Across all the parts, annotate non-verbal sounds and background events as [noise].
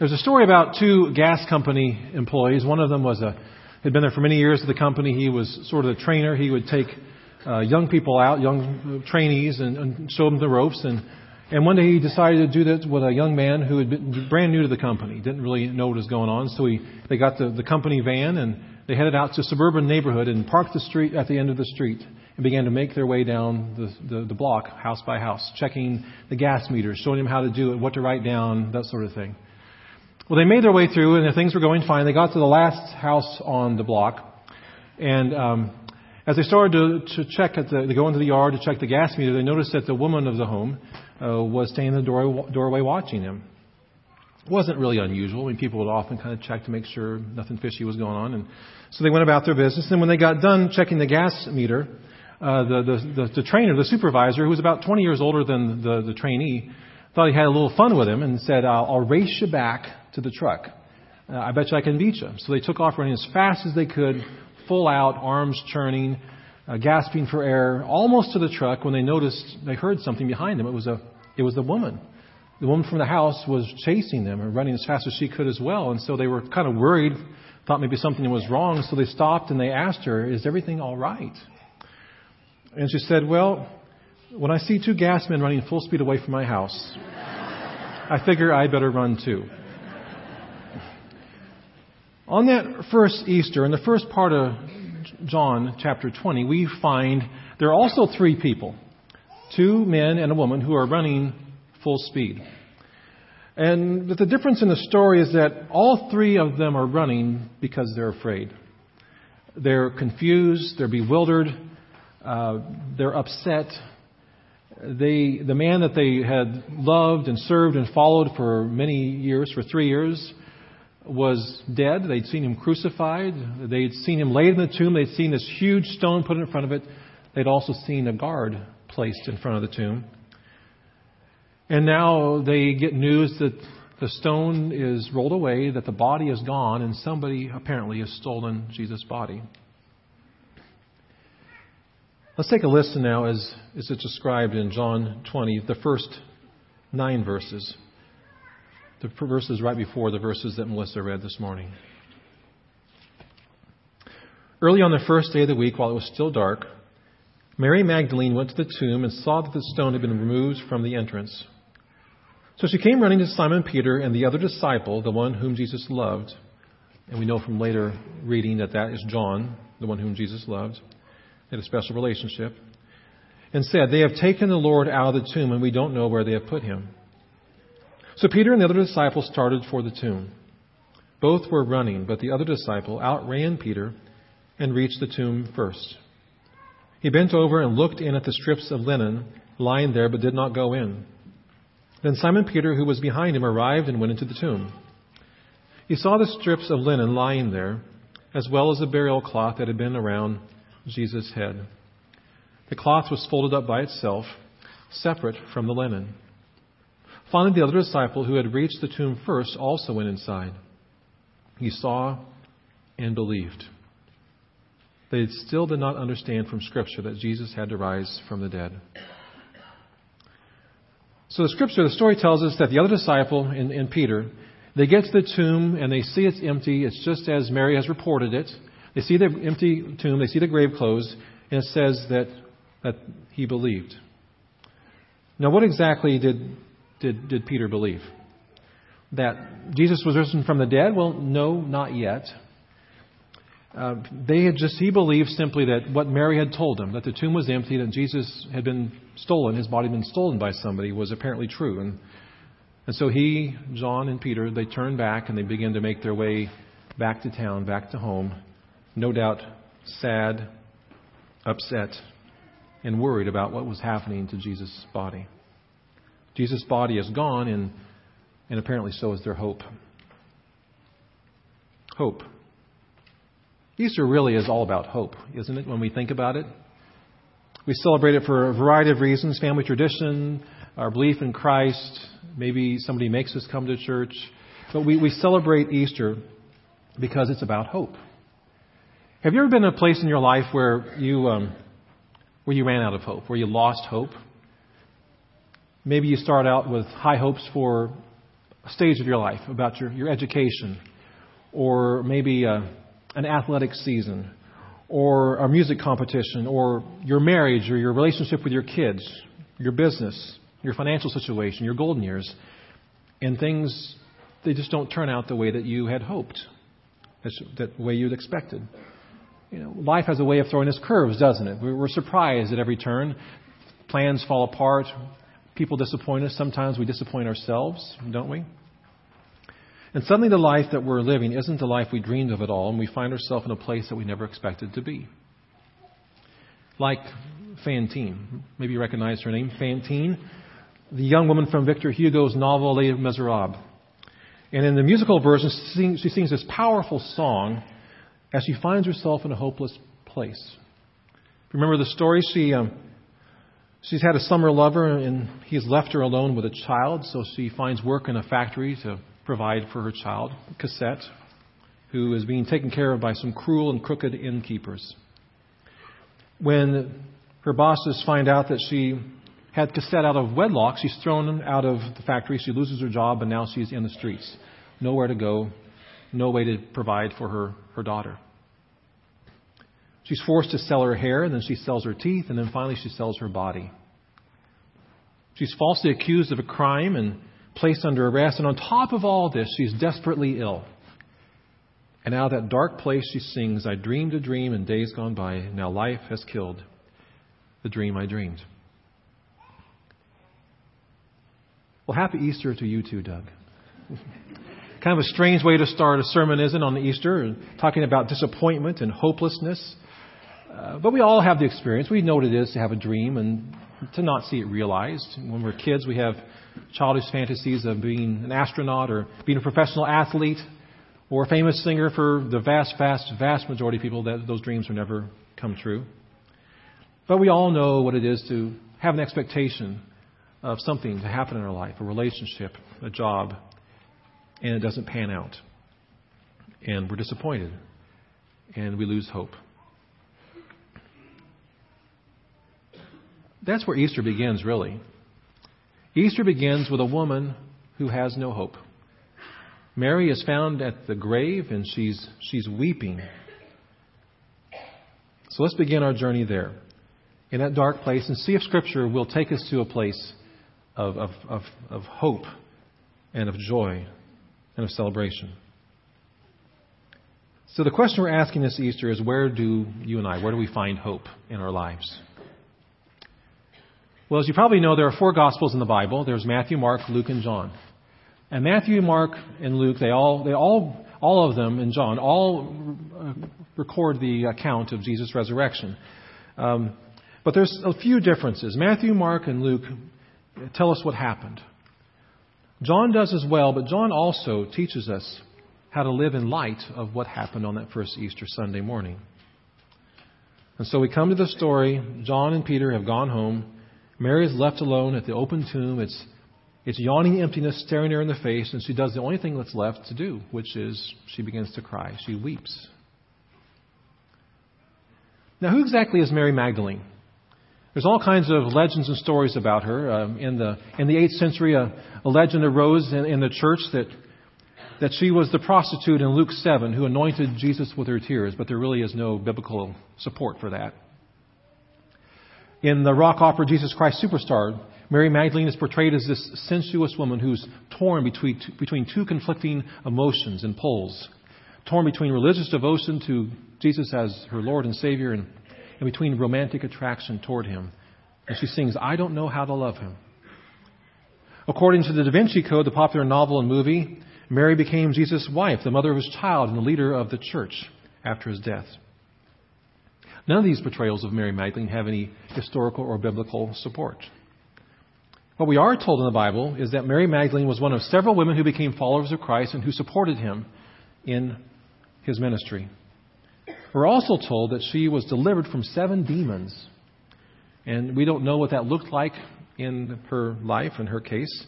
There's a story about two gas company employees. One of them was a had been there for many years at the company. He was sort of the trainer. He would take uh, young people out, young trainees, and, and show them the ropes. And and one day he decided to do that with a young man who had been brand new to the company, didn't really know what was going on. So he they got the, the company van and they headed out to a suburban neighborhood and parked the street at the end of the street and began to make their way down the, the, the block, house by house, checking the gas meters, showing them how to do it, what to write down, that sort of thing. Well, they made their way through, and things were going fine. They got to the last house on the block, and um, as they started to, to check at the, to go into the yard to check the gas meter, they noticed that the woman of the home uh, was standing in the door, doorway watching them. It wasn't really unusual. I mean, people would often kind of check to make sure nothing fishy was going on, and so they went about their business. And when they got done checking the gas meter, uh, the, the, the, the trainer, the supervisor, who was about 20 years older than the, the trainee, thought he had a little fun with him and said, I'll, I'll race you back to the truck. Uh, I bet you I can beat you. So they took off running as fast as they could, full out, arms churning, uh, gasping for air, almost to the truck when they noticed, they heard something behind them. It was a, it was the woman. The woman from the house was chasing them and running as fast as she could as well. And so they were kind of worried, thought maybe something was wrong. So they stopped and they asked her, is everything all right? And she said, well, when I see two gas men running full speed away from my house, I figure I better run too. On that first Easter, in the first part of John chapter 20, we find there are also three people two men and a woman who are running full speed. And the difference in the story is that all three of them are running because they're afraid. They're confused, they're bewildered, uh, they're upset. They, the man that they had loved and served and followed for many years, for three years, was dead. They'd seen him crucified. They'd seen him laid in the tomb. They'd seen this huge stone put in front of it. They'd also seen a guard placed in front of the tomb. And now they get news that the stone is rolled away, that the body is gone, and somebody apparently has stolen Jesus' body. Let's take a listen now as, as it's described in John 20, the first nine verses the verses right before the verses that Melissa read this morning. Early on the first day of the week, while it was still dark, Mary Magdalene went to the tomb and saw that the stone had been removed from the entrance. So she came running to Simon Peter and the other disciple, the one whom Jesus loved. And we know from later reading that that is John, the one whom Jesus loved. They had a special relationship. And said, They have taken the Lord out of the tomb, and we don't know where they have put him. So Peter and the other disciple started for the tomb. Both were running, but the other disciple outran Peter and reached the tomb first. He bent over and looked in at the strips of linen lying there, but did not go in. Then Simon Peter, who was behind him, arrived and went into the tomb. He saw the strips of linen lying there, as well as the burial cloth that had been around Jesus' head. The cloth was folded up by itself, separate from the linen. Finally, the other disciple who had reached the tomb first also went inside. He saw and believed. They still did not understand from Scripture that Jesus had to rise from the dead. So the Scripture, the story tells us that the other disciple and, and Peter, they get to the tomb and they see it's empty. It's just as Mary has reported it. They see the empty tomb, they see the grave closed, and it says that, that he believed. Now, what exactly did did, did Peter believe? That Jesus was risen from the dead? Well, no, not yet. Uh, they had just he believed simply that what Mary had told him that the tomb was empty, that Jesus had been stolen, his body had been stolen by somebody, was apparently true. And and so he, John, and Peter they turned back and they began to make their way back to town, back to home, no doubt sad, upset, and worried about what was happening to Jesus' body. Jesus' body is gone, and, and apparently so is their hope. Hope. Easter really is all about hope, isn't it, when we think about it? We celebrate it for a variety of reasons family tradition, our belief in Christ, maybe somebody makes us come to church. But we, we celebrate Easter because it's about hope. Have you ever been in a place in your life where you, um, where you ran out of hope, where you lost hope? Maybe you start out with high hopes for a stage of your life, about your, your education, or maybe a, uh, an athletic season, or a music competition, or your marriage, or your relationship with your kids, your business, your financial situation, your golden years, and things, they just don't turn out the way that you had hoped, that way you'd expected. You know, life has a way of throwing us curves, doesn't it? We're surprised at every turn. Plans fall apart. People disappoint us. Sometimes we disappoint ourselves, don't we? And suddenly the life that we're living isn't the life we dreamed of at all, and we find ourselves in a place that we never expected to be. Like Fantine. Maybe you recognize her name, Fantine, the young woman from Victor Hugo's novel Les Miserables. And in the musical version, she sings, this powerful song as she finds herself in a hopeless place. Remember the story? She, um, she's had a summer lover and he's left her alone with a child, so she finds work in a factory to provide for her child, Cosette, who is being taken care of by some cruel and crooked innkeepers. When her bosses find out that she had Cosette out of wedlock, she's thrown out of the factory, she loses her job, and now she's in the streets. Nowhere to go, no way to provide for her, her daughter. She's forced to sell her hair, and then she sells her teeth, and then finally she sells her body. She's falsely accused of a crime and placed under arrest, and on top of all this, she's desperately ill. And out of that dark place she sings, I dreamed a dream in days gone by, now life has killed the dream I dreamed. Well, happy Easter to you too, Doug. [laughs] kind of a strange way to start a sermon, isn't it, on Easter, talking about disappointment and hopelessness. Uh, but we all have the experience. We know what it is to have a dream and to not see it realized. When we're kids, we have childish fantasies of being an astronaut or being a professional athlete or a famous singer. For the vast, vast, vast majority of people, that those dreams will never come true. But we all know what it is to have an expectation of something to happen in our life, a relationship, a job, and it doesn't pan out. And we're disappointed. And we lose hope. That's where Easter begins, really. Easter begins with a woman who has no hope. Mary is found at the grave and she's, she's weeping. So let's begin our journey there, in that dark place, and see if Scripture will take us to a place of, of, of, of hope and of joy and of celebration. So the question we're asking this Easter is where do you and I, where do we find hope in our lives? Well, as you probably know, there are four Gospels in the Bible. There's Matthew, Mark, Luke, and John. And Matthew, Mark, and Luke, they all, they all, all of them, and John, all record the account of Jesus' resurrection. Um, but there's a few differences. Matthew, Mark, and Luke tell us what happened. John does as well, but John also teaches us how to live in light of what happened on that first Easter Sunday morning. And so we come to the story. John and Peter have gone home. Mary is left alone at the open tomb. It's, it's yawning emptiness staring her in the face, and she does the only thing that's left to do, which is she begins to cry. She weeps. Now, who exactly is Mary Magdalene? There's all kinds of legends and stories about her. Um, in the in the eighth century, a, a legend arose in, in the church that that she was the prostitute in Luke seven who anointed Jesus with her tears, but there really is no biblical support for that. In the rock opera Jesus Christ Superstar, Mary Magdalene is portrayed as this sensuous woman who's torn between between two conflicting emotions and poles, torn between religious devotion to Jesus as her Lord and Savior and and between romantic attraction toward him. And she sings, I don't know how to love him. According to the Da Vinci Code, the popular novel and movie, Mary became Jesus' wife, the mother of his child, and the leader of the church after his death. None of these portrayals of Mary Magdalene have any historical or biblical support. What we are told in the Bible is that Mary Magdalene was one of several women who became followers of Christ and who supported him in his ministry. We're also told that she was delivered from seven demons. And we don't know what that looked like in her life, in her case.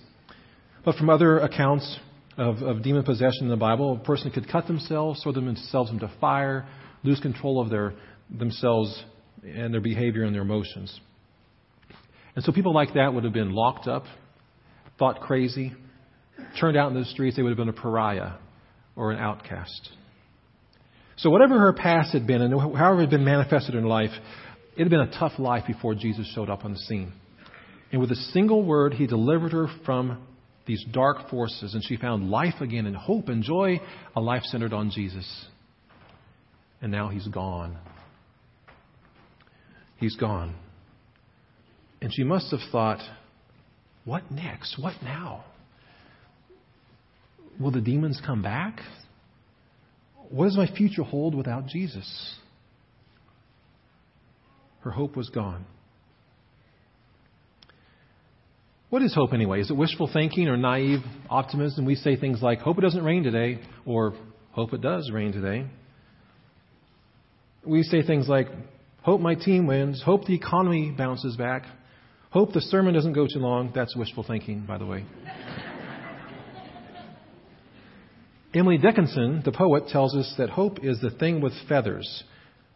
But from other accounts of, of demon possession in the Bible, a person could cut themselves, throw themselves into fire, lose control of their themselves and their behavior and their emotions. And so people like that would have been locked up, thought crazy, turned out in the streets, they would have been a pariah or an outcast. So, whatever her past had been, and however it had been manifested in life, it had been a tough life before Jesus showed up on the scene. And with a single word, he delivered her from these dark forces, and she found life again and hope and joy, a life centered on Jesus. And now he's gone. He's gone. And she must have thought, what next? What now? Will the demons come back? What does my future hold without Jesus? Her hope was gone. What is hope anyway? Is it wishful thinking or naive optimism? We say things like, hope it doesn't rain today, or hope it does rain today. We say things like, hope my team wins, hope the economy bounces back, hope the sermon doesn't go too long. That's wishful thinking, by the way. [laughs] Emily Dickinson, the poet, tells us that hope is the thing with feathers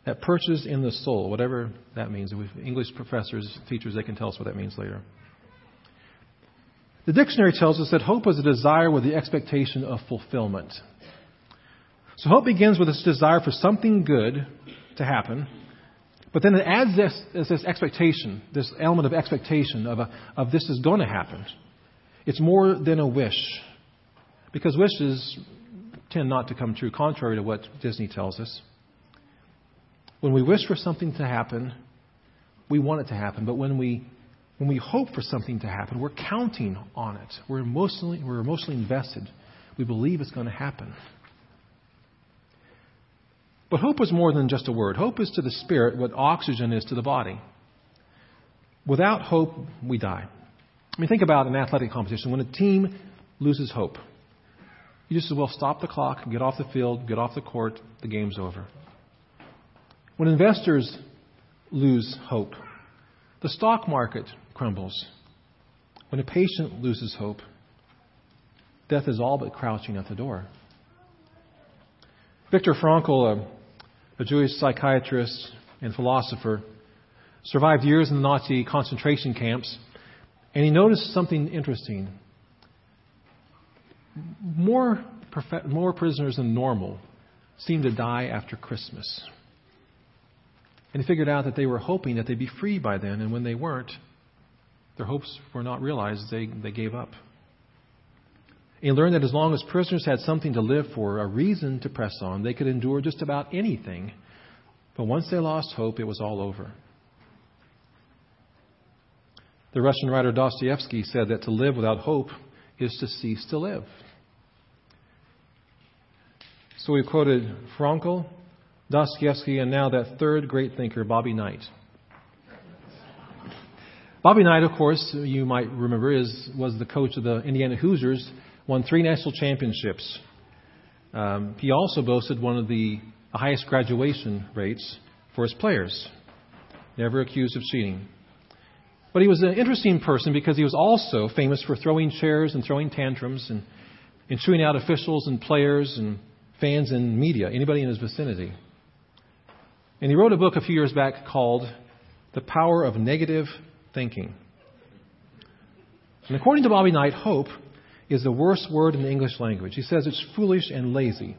that perches in the soul, whatever that means. English professors, teachers, they can tell us what that means later. The dictionary tells us that hope is a desire with the expectation of fulfillment. So hope begins with this desire for something good to happen, but then it adds this, this expectation, this element of expectation of, a, of this is going to happen. It's more than a wish, because wishes tend not to come true, contrary to what Disney tells us. When we wish for something to happen, we want it to happen. But when we when we hope for something to happen, we're counting on it. We're emotionally, we're emotionally invested. We believe it's going to happen. But hope is more than just a word. Hope is to the spirit what oxygen is to the body. Without hope, we die. I mean, think about an athletic competition. When a team loses hope, you just as well stop the clock, get off the field, get off the court, the game's over. When investors lose hope, the stock market crumbles. When a patient loses hope, death is all but crouching at the door. Viktor Frankl, a, Jewish psychiatrist and philosopher, survived years in the Nazi concentration camps, and he noticed something interesting. More, more prisoners than normal seemed to die after Christmas. And he figured out that they were hoping that they'd be free by then, and when they weren't, their hopes were not realized. They, they gave up. He learned that as long as prisoners had something to live for, a reason to press on, they could endure just about anything. But once they lost hope, it was all over. The Russian writer Dostoevsky said that to live without hope is to cease to live. So we quoted Frankl, Dostoevsky, and now that third great thinker, Bobby Knight. Bobby Knight, of course, you might remember, is, was the coach of the Indiana Hoosiers, won three national championships. Um, he also boasted one of the highest graduation rates for his players, never accused of cheating. But he was an interesting person because he was also famous for throwing chairs and throwing tantrums and, and chewing out officials and players and fans and media, anybody in his vicinity. And he wrote a book a few years back called The Power of Negative Thinking. And according to Bobby Knight, hope is the worst word in the English language. He says it's foolish and lazy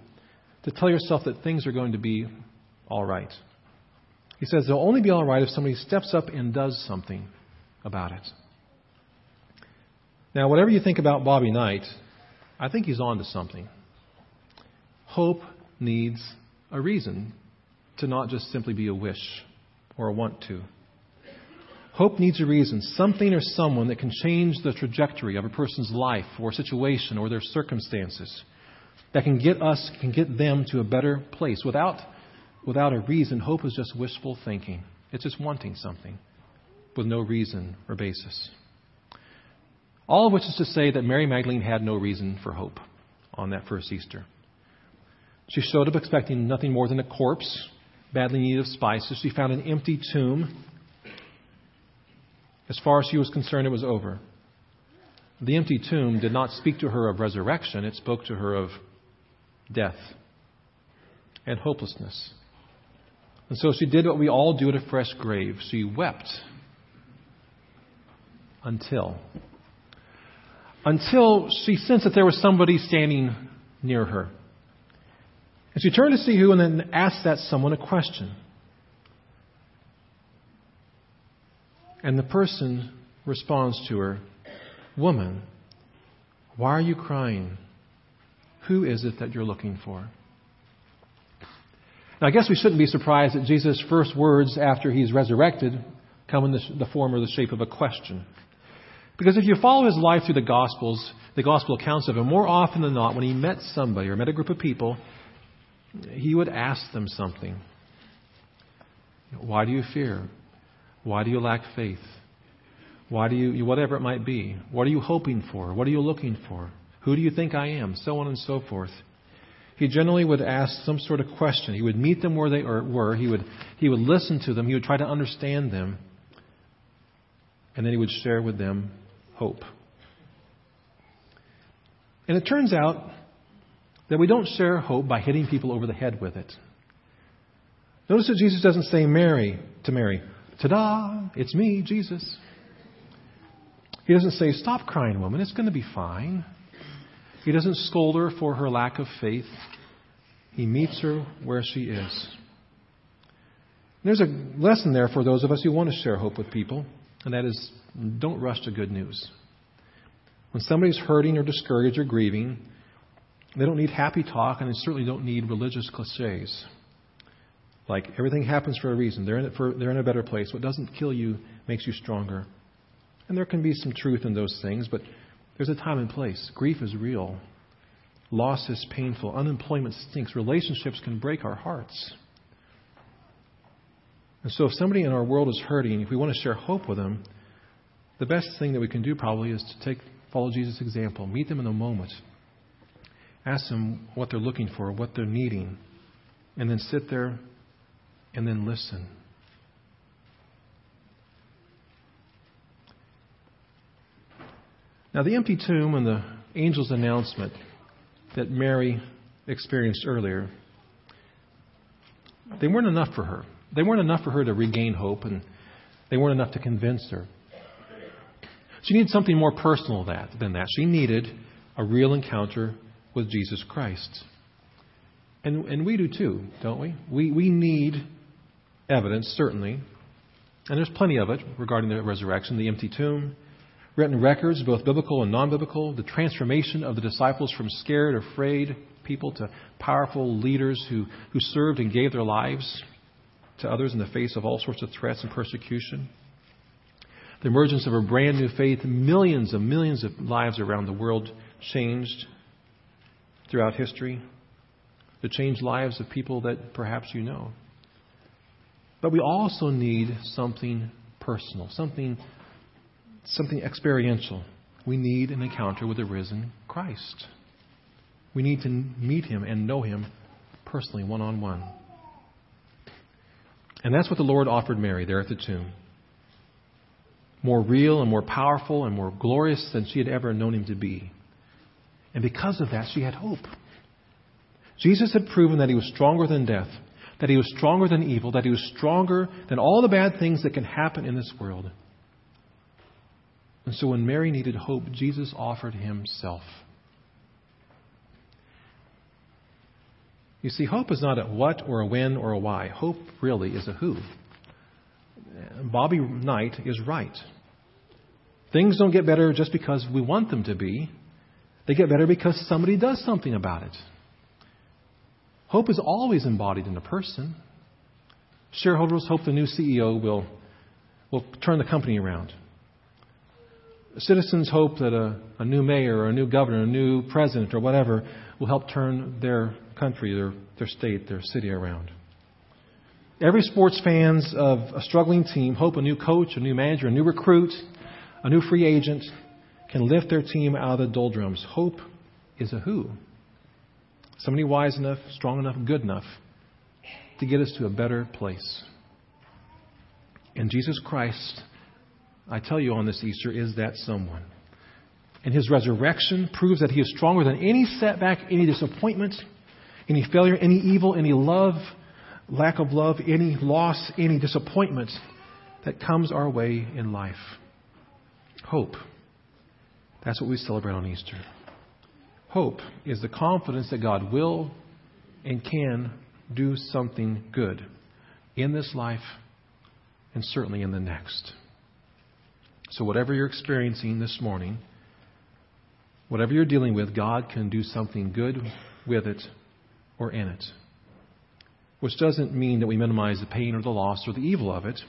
to tell yourself that things are going to be all right. He says they'll only be all right if somebody steps up and does something about it. Now, whatever you think about Bobby Knight, I think he's on to something. Hope needs a reason to not just simply be a wish or a want to. Hope needs a reason, something or someone that can change the trajectory of a person's life or situation or their circumstances, that can get us, can get them to a better place. Without, without a reason, hope is just wishful thinking. It's just wanting something with no reason or basis. All of which is to say that Mary Magdalene had no reason for hope on that first Easter. She showed up expecting nothing more than a corpse badly in need of spices. She found an empty tomb. As far as she was concerned, it was over. The empty tomb did not speak to her of resurrection, it spoke to her of death and hopelessness. And so she did what we all do at a fresh grave. She wept until. until she sensed that there was somebody standing near her. And she turned to see who and then asked that someone a question. And the person responds to her, Woman, why are you crying? Who is it that you're looking for? Now, I guess we shouldn't be surprised that Jesus' first words after he's resurrected come in the, form or the shape of a question. Because if you follow his life through the Gospels, the Gospel accounts of him, more often than not, when he met somebody or met a group of people, he would ask them something. Why do you fear? Why do you lack faith? Why do you, whatever it might be, what are you hoping for? What are you looking for? Who do you think I am? So on and so forth. He generally would ask some sort of question. He would meet them where they were. He would, he would listen to them. He would try to understand them. And then he would share with them hope. And it turns out that we don't share hope by hitting people over the head with it. Notice that Jesus doesn't say Mary to Mary, Ta da, it's me, Jesus. He doesn't say, Stop crying, woman, it's going to be fine. He doesn't scold her for her lack of faith. He meets her where she is. There's a lesson there for those of us who want to share hope with people, and that is don't rush to good news. When somebody's hurting or discouraged or grieving, they don't need happy talk, and they certainly don't need religious cliches. Like everything happens for a reason. They're in, for, they're in a better place. What doesn't kill you makes you stronger. And there can be some truth in those things, but there's a time and place. Grief is real. Loss is painful. Unemployment stinks. Relationships can break our hearts. And so, if somebody in our world is hurting, if we want to share hope with them, the best thing that we can do probably is to take follow Jesus' example. Meet them in a moment. Ask them what they're looking for, what they're needing, and then sit there and then listen. Now, the empty tomb and the angel's announcement that Mary experienced earlier, they weren't enough for her. They weren't enough for her to regain hope, and they weren't enough to convince her. She needed something more personal than that. She needed a real encounter with Jesus Christ. And, and we do too, don't we? we? We need evidence, certainly. And there's plenty of it regarding the resurrection, the empty tomb, written records, both biblical and non biblical, the transformation of the disciples from scared, afraid people to powerful leaders who, who served and gave their lives to others in the face of all sorts of threats and persecution. The emergence of a brand new faith, millions and millions of lives around the world changed throughout history, to change lives of people that perhaps you know. But we also need something personal, something something experiential. We need an encounter with the risen Christ. We need to meet him and know him personally, one on one. And that's what the Lord offered Mary there at the tomb. More real and more powerful and more glorious than she had ever known him to be. And because of that, she had hope. Jesus had proven that he was stronger than death, that he was stronger than evil, that he was stronger than all the bad things that can happen in this world. And so when Mary needed hope, Jesus offered himself. You see, hope is not a what or a when or a why. Hope really is a who. Bobby Knight is right. Things don't get better just because we want them to be. They get better because somebody does something about it. Hope is always embodied in a person. Shareholders hope the new CEO will, will turn the company around. Citizens hope that a, a new mayor or a new governor, a new president or whatever will help turn their country, their, their state, their city around. Every sports fans of a struggling team hope a new coach, a new manager, a new recruit, a new free agent can lift their team out of the doldrums. Hope is a who. Somebody wise enough, strong enough, good enough to get us to a better place. And Jesus Christ I tell you on this Easter, is that someone. And his resurrection proves that he is stronger than any setback, any disappointment, any failure, any evil, any love, lack of love, any loss, any disappointment that comes our way in life. Hope. That's what we celebrate on Easter. Hope is the confidence that God will and can do something good in this life and certainly in the next. So, whatever you're experiencing this morning, whatever you're dealing with, God can do something good with it or in it. Which doesn't mean that we minimize the pain or the loss or the evil of it.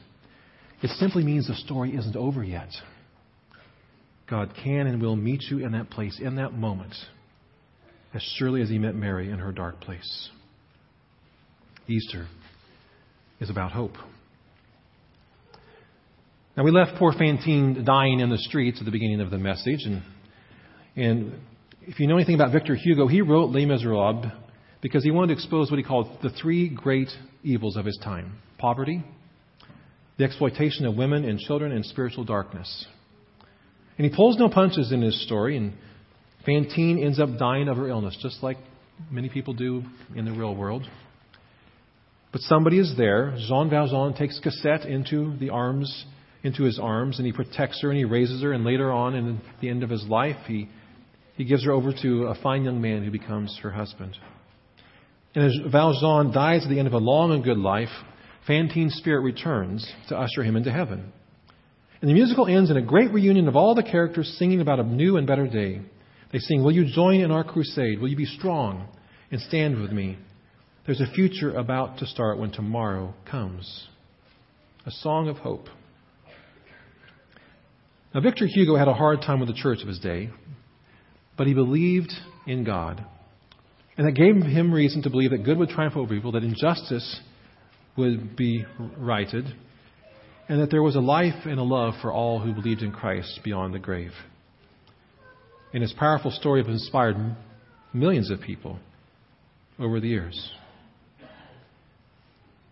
It simply means the story isn't over yet. God can and will meet you in that place, in that moment, as surely as He met Mary in her dark place. Easter is about hope. Now, we left poor Fantine dying in the streets at the beginning of the message. And, and if you know anything about Victor Hugo, he wrote Les Miserables because he wanted to expose what he called the three great evils of his time poverty, the exploitation of women and children, and spiritual darkness. And he pulls no punches in his story, and Fantine ends up dying of her illness, just like many people do in the real world. But somebody is there. Jean Valjean takes Cosette into the arms, into his arms, and he protects her and he raises her. And later on, in the end of his life, he he gives her over to a fine young man who becomes her husband. And as Valjean dies at the end of a long and good life, Fantine's spirit returns to usher him into heaven. And the musical ends in a great reunion of all the characters singing about a new and better day. They sing, Will you join in our crusade? Will you be strong and stand with me? There's a future about to start when tomorrow comes. A song of hope. Now, Victor Hugo had a hard time with the church of his day, but he believed in God. And that gave him reason to believe that good would triumph over evil, that injustice would be righted, and that there was a life and a love for all who believed in Christ beyond the grave. And his powerful story has inspired millions of people over the years.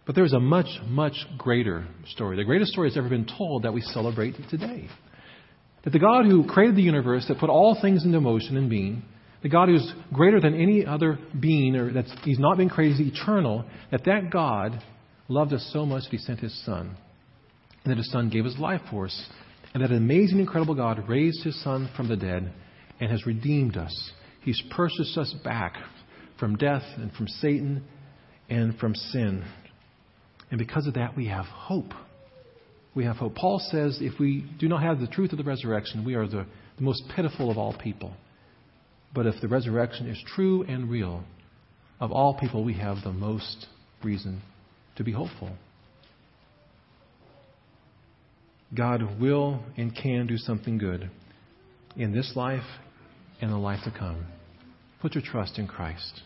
But there's a much, much greater story. The greatest story that's ever been told that we celebrate today. That the God who created the universe, that put all things into motion and being, the God who's greater than any other being, or that He's not been created, He's eternal, that that God loved us so much that He sent His Son. And that His Son gave His life for us. And that an amazing, incredible God raised His Son from the dead and has redeemed us. He's purchased us back from death and from Satan and from sin. And because of that, we have hope. We have hope. Paul says if we do not have the truth of the resurrection, we are the, the most pitiful of all people. But if the resurrection is true and real, of all people, we have the most reason to be hopeful. God will and can do something good in this life and the life to come. Put your trust in Christ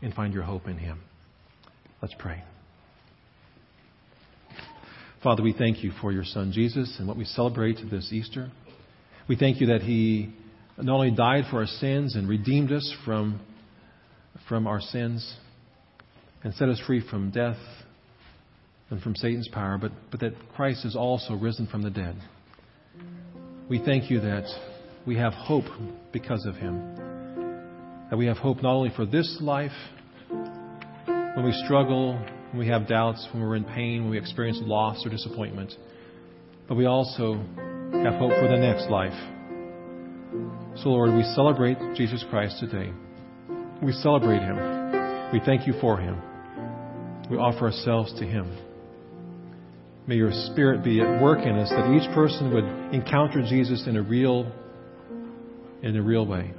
and find your hope in Him. Let's pray. Father, we thank you for your Son Jesus and what we celebrate this Easter. We thank you that He not only died for our sins and redeemed us from, from our sins and set us free from death and from Satan's power, but, but that Christ is also risen from the dead. We thank you that we have hope because of Him. That we have hope not only for this life, when we struggle when we have doubts, when we're in pain, when we experience loss or disappointment. But we also have hope for the next life. So, Lord, we celebrate Jesus Christ today. We celebrate Him. We thank you for Him. We offer ourselves to Him. May your Spirit be at work in us that each person would encounter Jesus in a real, in a real way.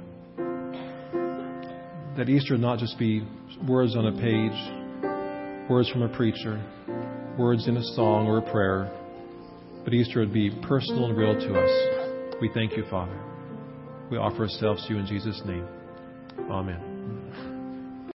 That Easter not just be words on a page, words from a preacher, words in a song or a prayer, but Easter would be personal and real to us. We thank you, Father. We offer ourselves to you in Jesus' name. Amen.